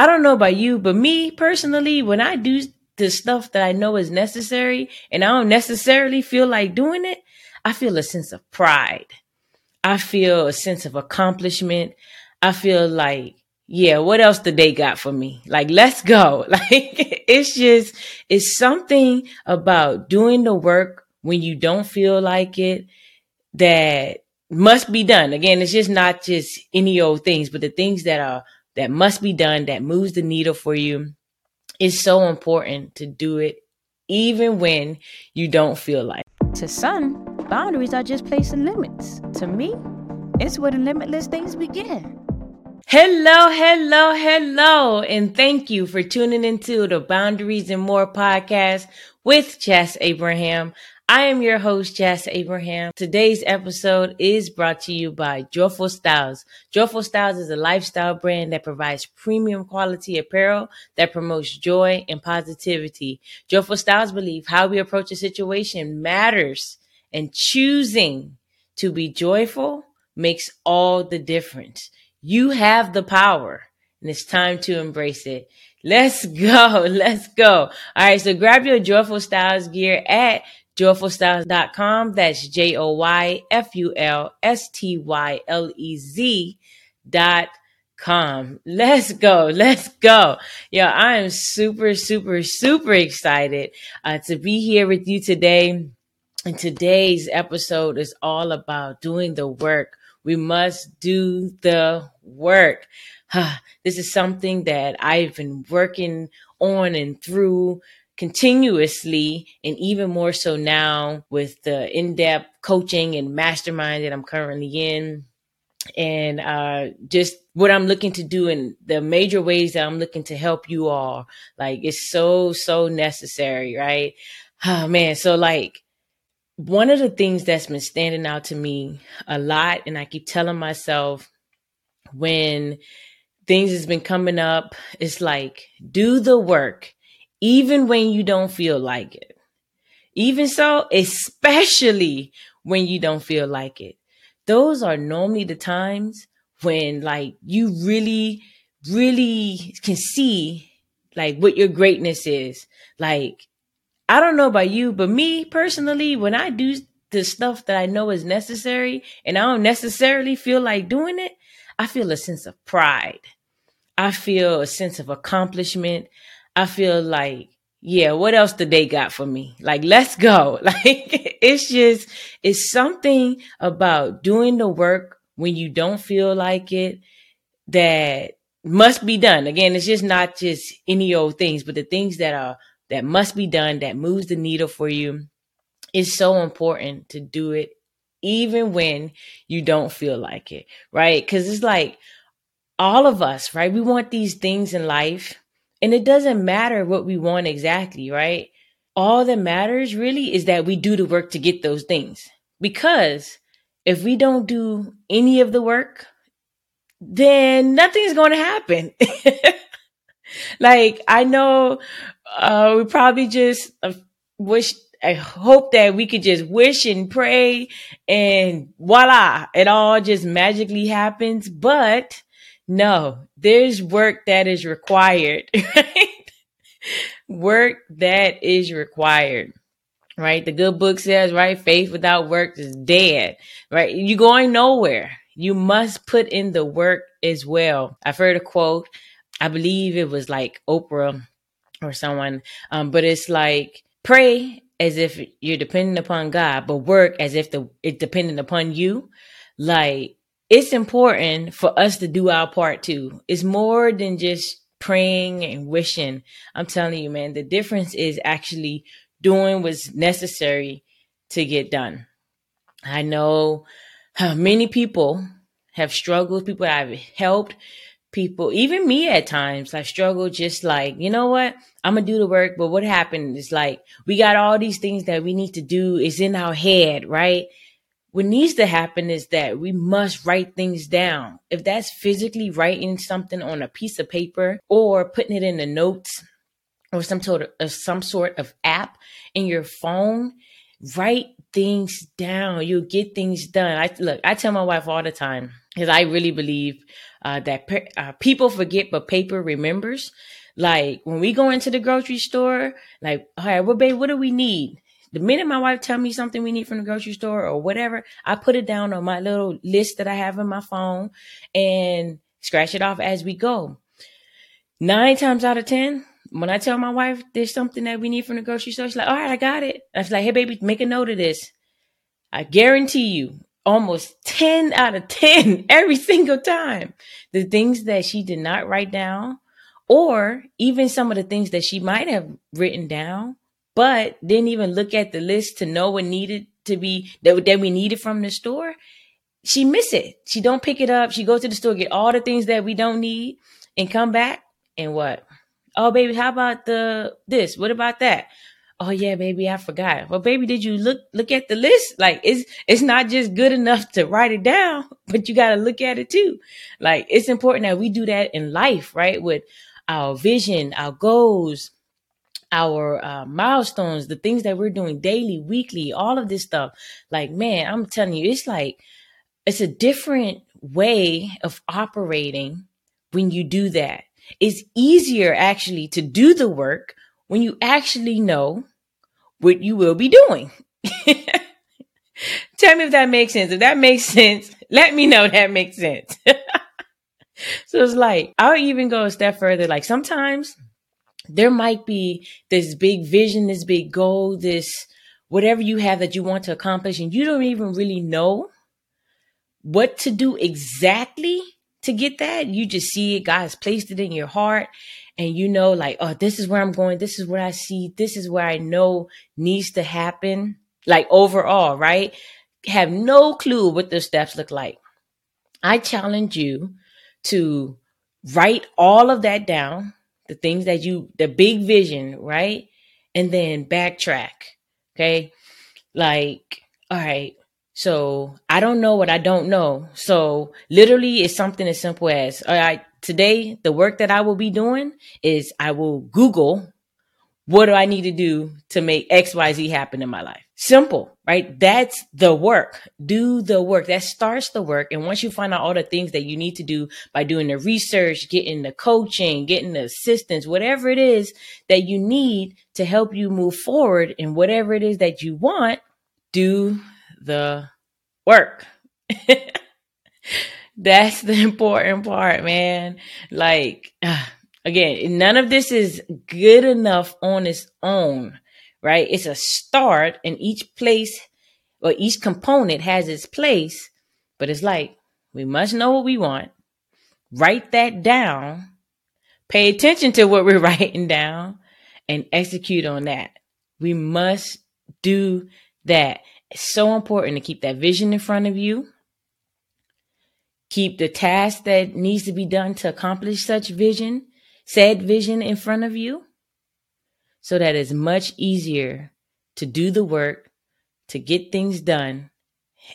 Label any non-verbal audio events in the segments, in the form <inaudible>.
I don't know about you, but me personally, when I do the stuff that I know is necessary and I don't necessarily feel like doing it, I feel a sense of pride. I feel a sense of accomplishment. I feel like, yeah, what else did they got for me? Like, let's go. <laughs> Like, it's just, it's something about doing the work when you don't feel like it that must be done. Again, it's just not just any old things, but the things that are, that must be done that moves the needle for you. It's so important to do it even when you don't feel like. To some, boundaries are just placing limits. To me, it's where the limitless things begin. Hello, hello, hello, and thank you for tuning into the Boundaries and More podcast with Jas Abraham. I am your host, Jas Abraham. Today's episode is brought to you by Joyful Stylez. Joyful Stylez is a lifestyle brand that provides premium quality apparel that promotes joy and positivity. Joyful Stylez believe how we approach a situation matters and choosing to be joyful makes all the difference. You have the power and it's time to embrace it. Let's go. <laughs> Let's go. All right. So grab your Joyful Stylez gear at joyfulstylez.com. That's J O Y F U L S T Y L E Z dot com. Let's go. Let's go. Yeah, I am super, super, super excited uh, to be here with you today. And today's episode is all about doing the work we must do the work. <sighs> this is something that I've been working on and through continuously and even more so now with the in-depth coaching and mastermind that I'm currently in. And uh, just what I'm looking to do and the major ways that I'm looking to help you all like it's so so necessary right? Oh man. So like one of the things that's been standing out to me a lot, and I keep telling myself when things has been coming up, it's like do the work, even when you don't feel like it. Even so, especially when you don't feel like it. Those are normally the times when like you really, really can see like what your greatness is. Like I don't know about you, but me personally, when I do the stuff that I know is necessary and I don't necessarily feel like doing it, I feel a sense of pride. I feel a sense of accomplishment. I feel like, yeah, what else did they got for me? Like, let's go. <laughs> Like, it's just, it's something about doing the work when you don't feel like it that must be done. Again, it's just not just any old things, but the things that are that must be done that moves the needle for you. It's so important to do it even when you don't feel like it, right? Because it's like all of us, right? We want these things in life, and it doesn't matter what we want exactly, right? All that matters really is that we do the work to get those things. Because if we don't do any of the work, then nothing's going to happen. <laughs> like I know uh, we probably just uh, wish, I hope that we could just wish and pray and voila, it all just magically happens. But no, there's work that is required, <laughs> right? work that is required right? The good book says, right? Faith without work is dead, right? You're going nowhere. You must put in the work as well. I've heard a quote. I believe it was like Oprah or someone. Um, but it's like pray as if you're dependent upon God, but work as if the it's dependent upon you. Like it's important for us to do our part too. It's more than just praying and wishing. I'm telling you, man, the difference is actually doing what's necessary to get done. I know many people have struggled, people I've helped, people, even me at times, I struggle just like, you know what? I'm gonna do the work, but what happened is like we got all these things that we need to do is in our head, right? What needs to happen is that we must write things down. If that's physically writing something on a piece of paper or putting it in the notes or some sort of, of some sort of app in your phone, write things down. You'll get things done. I look, I tell my wife all the time because I really believe uh, that pe- uh, people forget, but paper remembers. Like when we go into the grocery store, like, all right, well, babe, what do we need? The minute my wife tell me something we need from the grocery store or whatever, I put it down on my little list that I have in my phone and scratch it off as we go. Nine times out of ten, when I tell my wife there's something that we need from the grocery store, she's like, all right, I got it. I was like, hey, baby, make a note of this. I guarantee you, almost 10 out of 10 <laughs> every single time, the things that she did not write down, or even some of the things that she might have written down, but didn't even look at the list to know what needed to be that, that we needed from the store. She miss it. She don't pick it up. She goes to the store, get all the things that we don't need and come back and what? Oh, baby, how about the this? What about that? Oh yeah, baby, I forgot. Well, baby, did you look look at the list? Like it's it's not just good enough to write it down, <laughs> but you got to look at it too. Like it's important that we do that in life, right? With our vision, our goals, our uh, milestones, the things that we're doing daily, weekly, all of this stuff. Like, man, I'm telling you, it's like it's a different way of operating when you do that it's easier actually to do the work when you actually know what you will be doing. <laughs> Tell me if that makes sense. If that makes sense, <laughs> let me know that makes sense. <laughs> so it's like, I'll even go a step further. Like sometimes there might be this big vision, this big goal, this whatever you have that you want to accomplish, and you don't even really know what to do exactly to get that. You just see it. God has placed it in your heart and you know, like, oh, this is where I'm going. This is what I see. This is where I know needs to happen. Like overall, right? Have no clue what the steps look like. I challenge you to write all of that down, the things that you, the big vision, right? And then backtrack. Okay. Like, all right, so I don't know what I don't know. So literally it's something as simple as, all right, today the work that I will be doing is I will Google what do I need to do to make XYZ happen in my life? Simple, right? That's the work. Do the work. That starts the work. And once you find out all the things that you need to do by doing the research, getting the coaching, getting the assistance, whatever it is that you need to help you move forward in whatever it is that you want, do the work. <laughs> That's the important part, man. Like, <sighs> again, none of this is good enough on its own, right? It's a start, and each place or each component has its place, but it's like we must know what we want, write that down, pay attention to what we're <laughs> writing down, and execute on that. We must do that. It's so important to keep that vision in front of you. Keep the task that needs to be done to accomplish such vision, said vision in front of you, so that it's much easier to do the work, to get things done,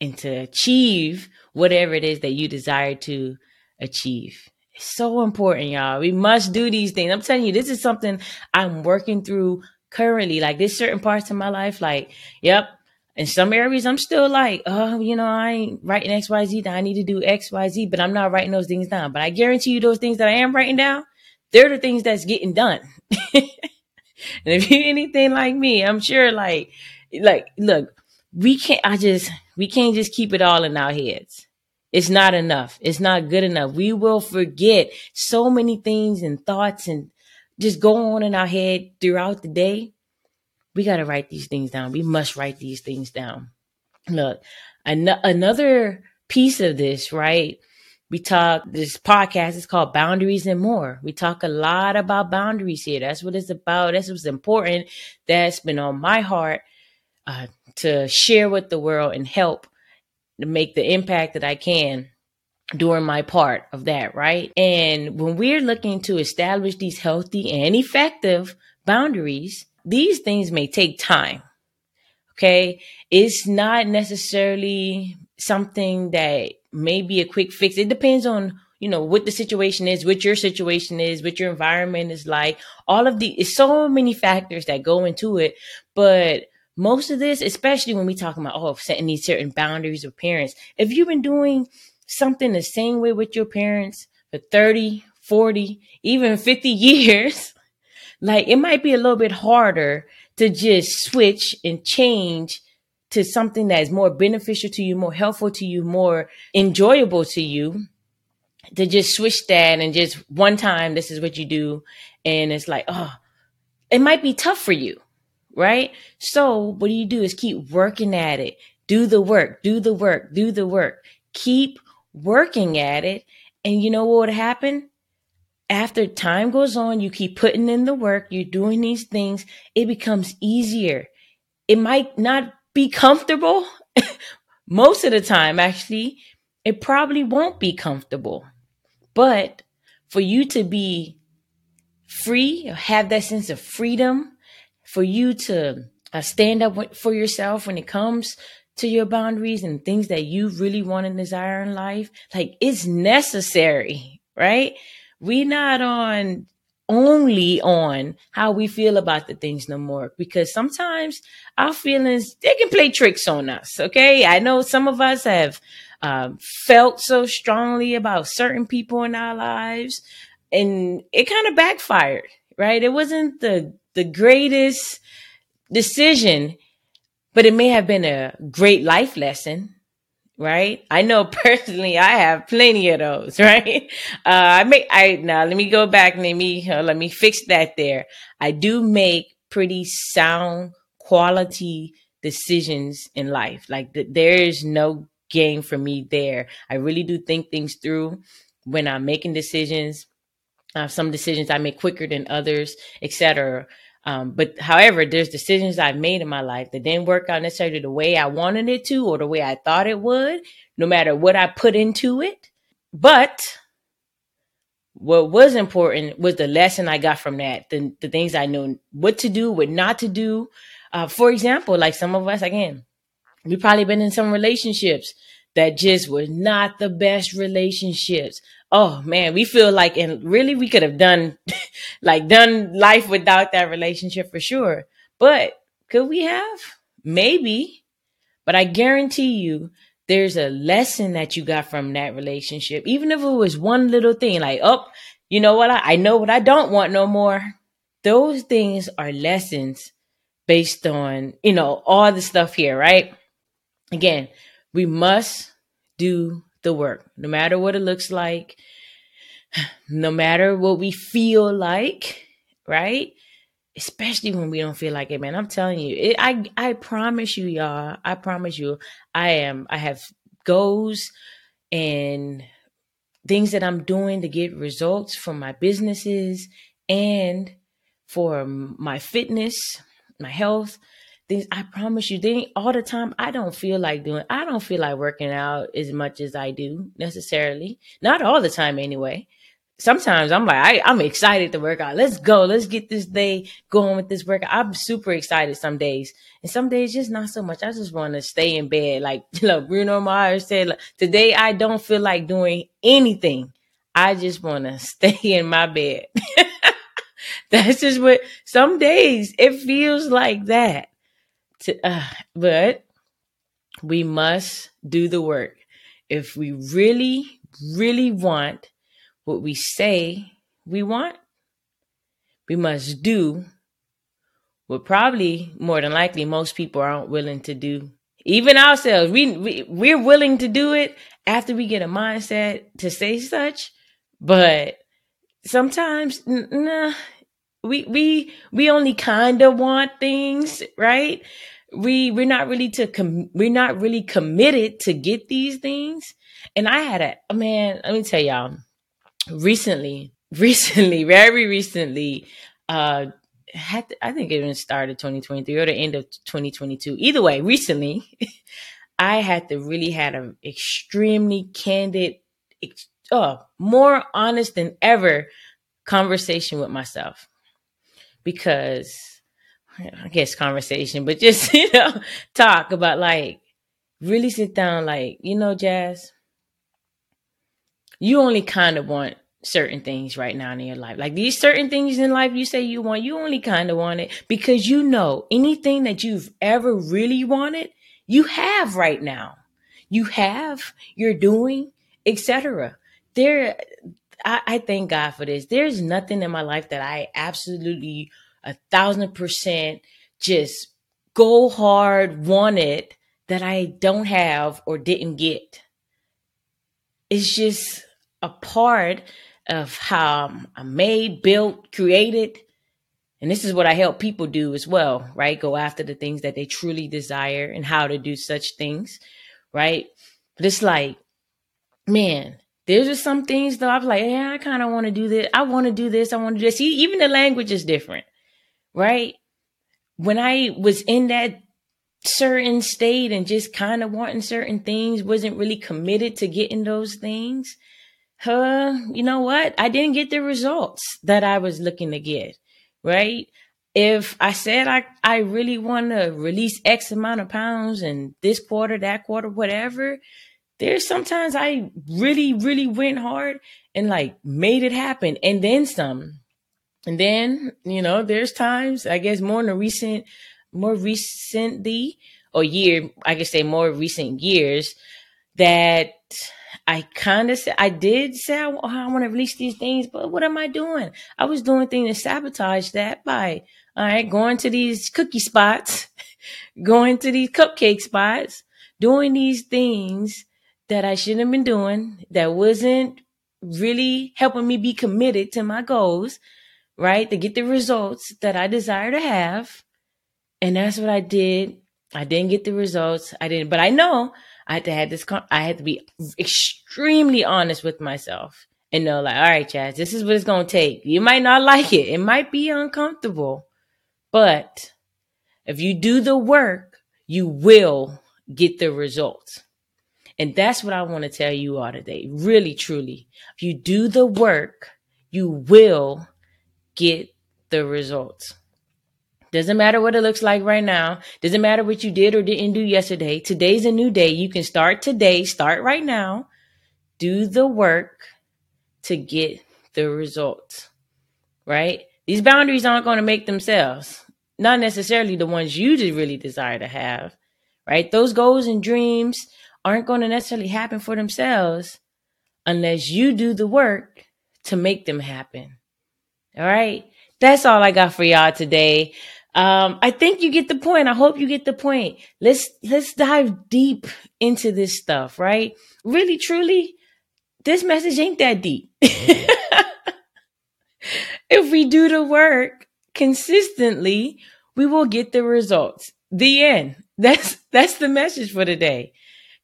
and to achieve whatever it is that you desire to achieve. It's so important, y'all. We must do these things. I'm telling you, this is something I'm working through currently. Like there's certain parts of my life, like, yep, in some areas, I'm still like, oh, you know, I ain't writing X, Y, Z down. I need to do X, Y, Z, but I'm not writing those things down. But I guarantee you, those things that I am writing down, they're the things that's getting done. <laughs> and if <laughs> you're anything like me, I'm sure, like, like, look, we can't. I just, we can't just keep it all in our heads. It's not enough. It's not good enough. We will forget so many things and thoughts and just go on in our head throughout the day we got to write these things down. We must write these things down. Look, an- another piece of this, right? We talk, this podcast is called Boundaries and More. We talk a lot about boundaries here. That's what it's about. That's what's important. That's been on my heart uh, to share with the world and help to make the impact that I can during my part of that, right? And when we're looking to establish these healthy and effective boundaries, these things may take time. Okay. It's not necessarily something that may be a quick fix. It depends on, you know, what the situation is, what your situation is, what your environment is like. All of the, it's so many factors that go into it. But most of this, especially when we talk about, oh, setting these certain boundaries with parents, if you've been doing something the same way with your parents for 30, 40, even 50 <laughs> years, like it might be a little bit harder to just switch and change to something that is more beneficial to you, more helpful to you, more enjoyable to you, to just switch that and just one time, this is what you do. And it's like, oh, it might be tough for you, right? So what do you do is keep working at it. Do the work, do the work, do the work. Keep working at it. And you know what would happen? After time goes on, you keep putting in the work, you're doing these things, it becomes easier. It might not be comfortable. <laughs> Most of the time, actually, it probably won't be comfortable. But for you to be free, have that sense of freedom, for you to uh, stand up for yourself when it comes to your boundaries and things that you really want and desire in life, like it's necessary, right? We're not on only on how we feel about the things no more. Because sometimes our feelings they can play tricks on us okay? I know some of us have um, felt so strongly about certain people in our lives and it kind of backfired right? It wasn't the the greatest decision but it may have been a great life lesson right? I know <laughs> personally, I have plenty of those, <laughs> right? Uh, I make, I, now let me go back let me, uh, let me fix that there. I do make pretty sound quality decisions in life. Like th- there is no game for me there. I really do think things through when I'm making decisions. Uh, some decisions I make quicker than others, etc. Um, but however, there's decisions I've made in my life that didn't work out necessarily the way I wanted it to or the way I thought it would, no matter what I put into it. But what was important was the lesson I got from that, the, the things I knew what to do, what not to do. Uh, for example, like some of us, again, we've probably been in some relationships that just were not the best relationships oh man, we feel like, and really we could have done, <laughs> like done life without that relationship for sure. But could we have? Maybe. But I guarantee you, there's a lesson that you got from that relationship. Even if it was one little thing, like, oh, you know what? I, I know what I don't want no more. Those things are lessons based on, you know, all the stuff here, right? Again, we must do the work, no matter what it looks like, <sighs> no matter what we feel like, right? Especially when we don't feel like it, man. I'm telling you, it, I I promise you, y'all. I promise you, I am. I have goals and things that I'm doing to get results for my businesses and for my fitness, my health, I promise you, they all the time. I don't feel like doing. I don't feel like working out as much as I do necessarily. Not all the time, anyway. Sometimes I'm like, I, I'm excited to work out. Let's go. Let's get this day going with this workout. I'm super excited some days, and some days just not so much. I just want to stay in bed. Like <laughs> know, Bruno Mars said, today I don't feel like doing anything. I just want to <laughs> stay in my bed. <laughs> That's just what some days it feels like that to, uh, but we must do the work. If we really, really want what we say we want, we must do what probably more than likely most people aren't willing to do. Even ourselves, we, we we're willing to do it after we get a mindset to say such, but sometimes nah, we we we only kind of want things, right? We we're not really to com- we're not really committed to get these things. And I had a oh man, let me tell y'all, recently, <laughs> recently, very recently, uh had to, I think it even started 2023 or the end of 2022. Either way, recently, <laughs> I had to really had an extremely candid, oh, more honest than ever conversation with myself because I guess conversation, but just, <laughs> you know, talk about like really sit down, like, you know, Jas, you only kind of want certain things right now in your life. Like these certain things in life you say you want, you only kind of want it because you know anything that you've ever really wanted, you have right now. You have, you're doing, etc. There, I, I thank God for this. There's nothing in my life that I absolutely a thousand percent just go hard wanted that I don't have or didn't get. It's just a part of how I'm made, built, created. And this is what I help people do as well, right? Go after the things that they truly desire and how to do such things, right? But it's like, man, there's just some things though. I'm like, yeah, I kind of want to do this. I want to do this. I want to do this. See, even the language is different, right? When I was in that certain state and just kind of wanting certain things, wasn't really committed to getting those things. Huh, you know what? I didn't get the results that I was looking to get, right? If I said I, I really want to release X amount of pounds and this quarter, that quarter, whatever, there's sometimes I really, really went hard and like made it happen and then some. And then, you know, there's times, I guess more in the recent more recently or year, I could say more recent years that I kind of said, I did say I, I want to release these things, but what am I doing? I was doing things to sabotage that by, all right, going to these cookie spots, <laughs> going to these cupcake spots, doing these things that I shouldn't have been doing, that wasn't really helping me be committed to my goals, right? To get the results that I desire to have. And that's what I did. I didn't get the results. I didn't, but I know I had to have this, I had to be extremely honest with myself and know like, all right, Jas, this is what it's going to take. You might not like it. It might be uncomfortable, but if you do the work, you will get the results. And that's what I want to tell you all today. Really, truly. If you do the work, you will get the results. Doesn't matter what it looks like right now. Doesn't matter what you did or didn't do yesterday. Today's a new day. You can start today, start right now. Do the work to get the results, right? These boundaries aren't going to make themselves, not necessarily the ones you really desire to have, right? Those goals and dreams aren't going to necessarily happen for themselves unless you do the work to make them happen. All right. That's all I got for y'all today. Um, I think you get the point. I hope you get the point. Let's let's dive deep into this stuff, right? Really, truly, this message ain't that deep. <laughs> if we do the work consistently, we will get the results. The end. <laughs> That's that's the message for today.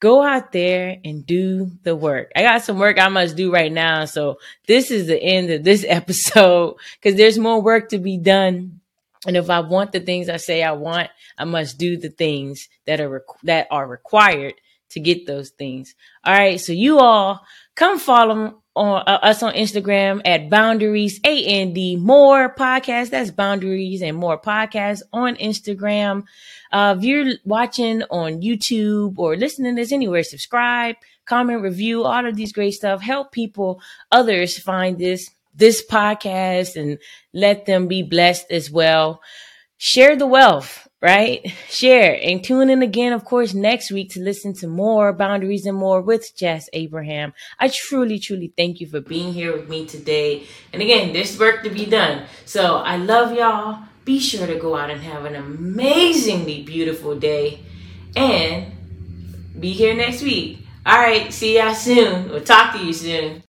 Go out there and do the work. I got some work I must do right now, so this is the end of this <laughs> episode because there's more work to be done and if I want the things I say I want, I must do the things that are that are required to get those things. All right, so you all come follow on uh, us on Instagram at Boundaries A N D More Podcast. That's Boundaries and More Podcast on Instagram. Uh, if you're watching on YouTube or listening to this anywhere, subscribe, comment, review, all of these great stuff. Help people, others find this this podcast and let them be blessed as well. Share the wealth, right? Share and tune in again, of course, next week to listen to more boundaries and more with Jas Abraham. I truly, truly thank you for being here with me today. And again, there's work to be done. So I love y'all. Be sure to go out and have an amazingly beautiful day and be here next week. All right. See y'all soon. We'll talk to you soon.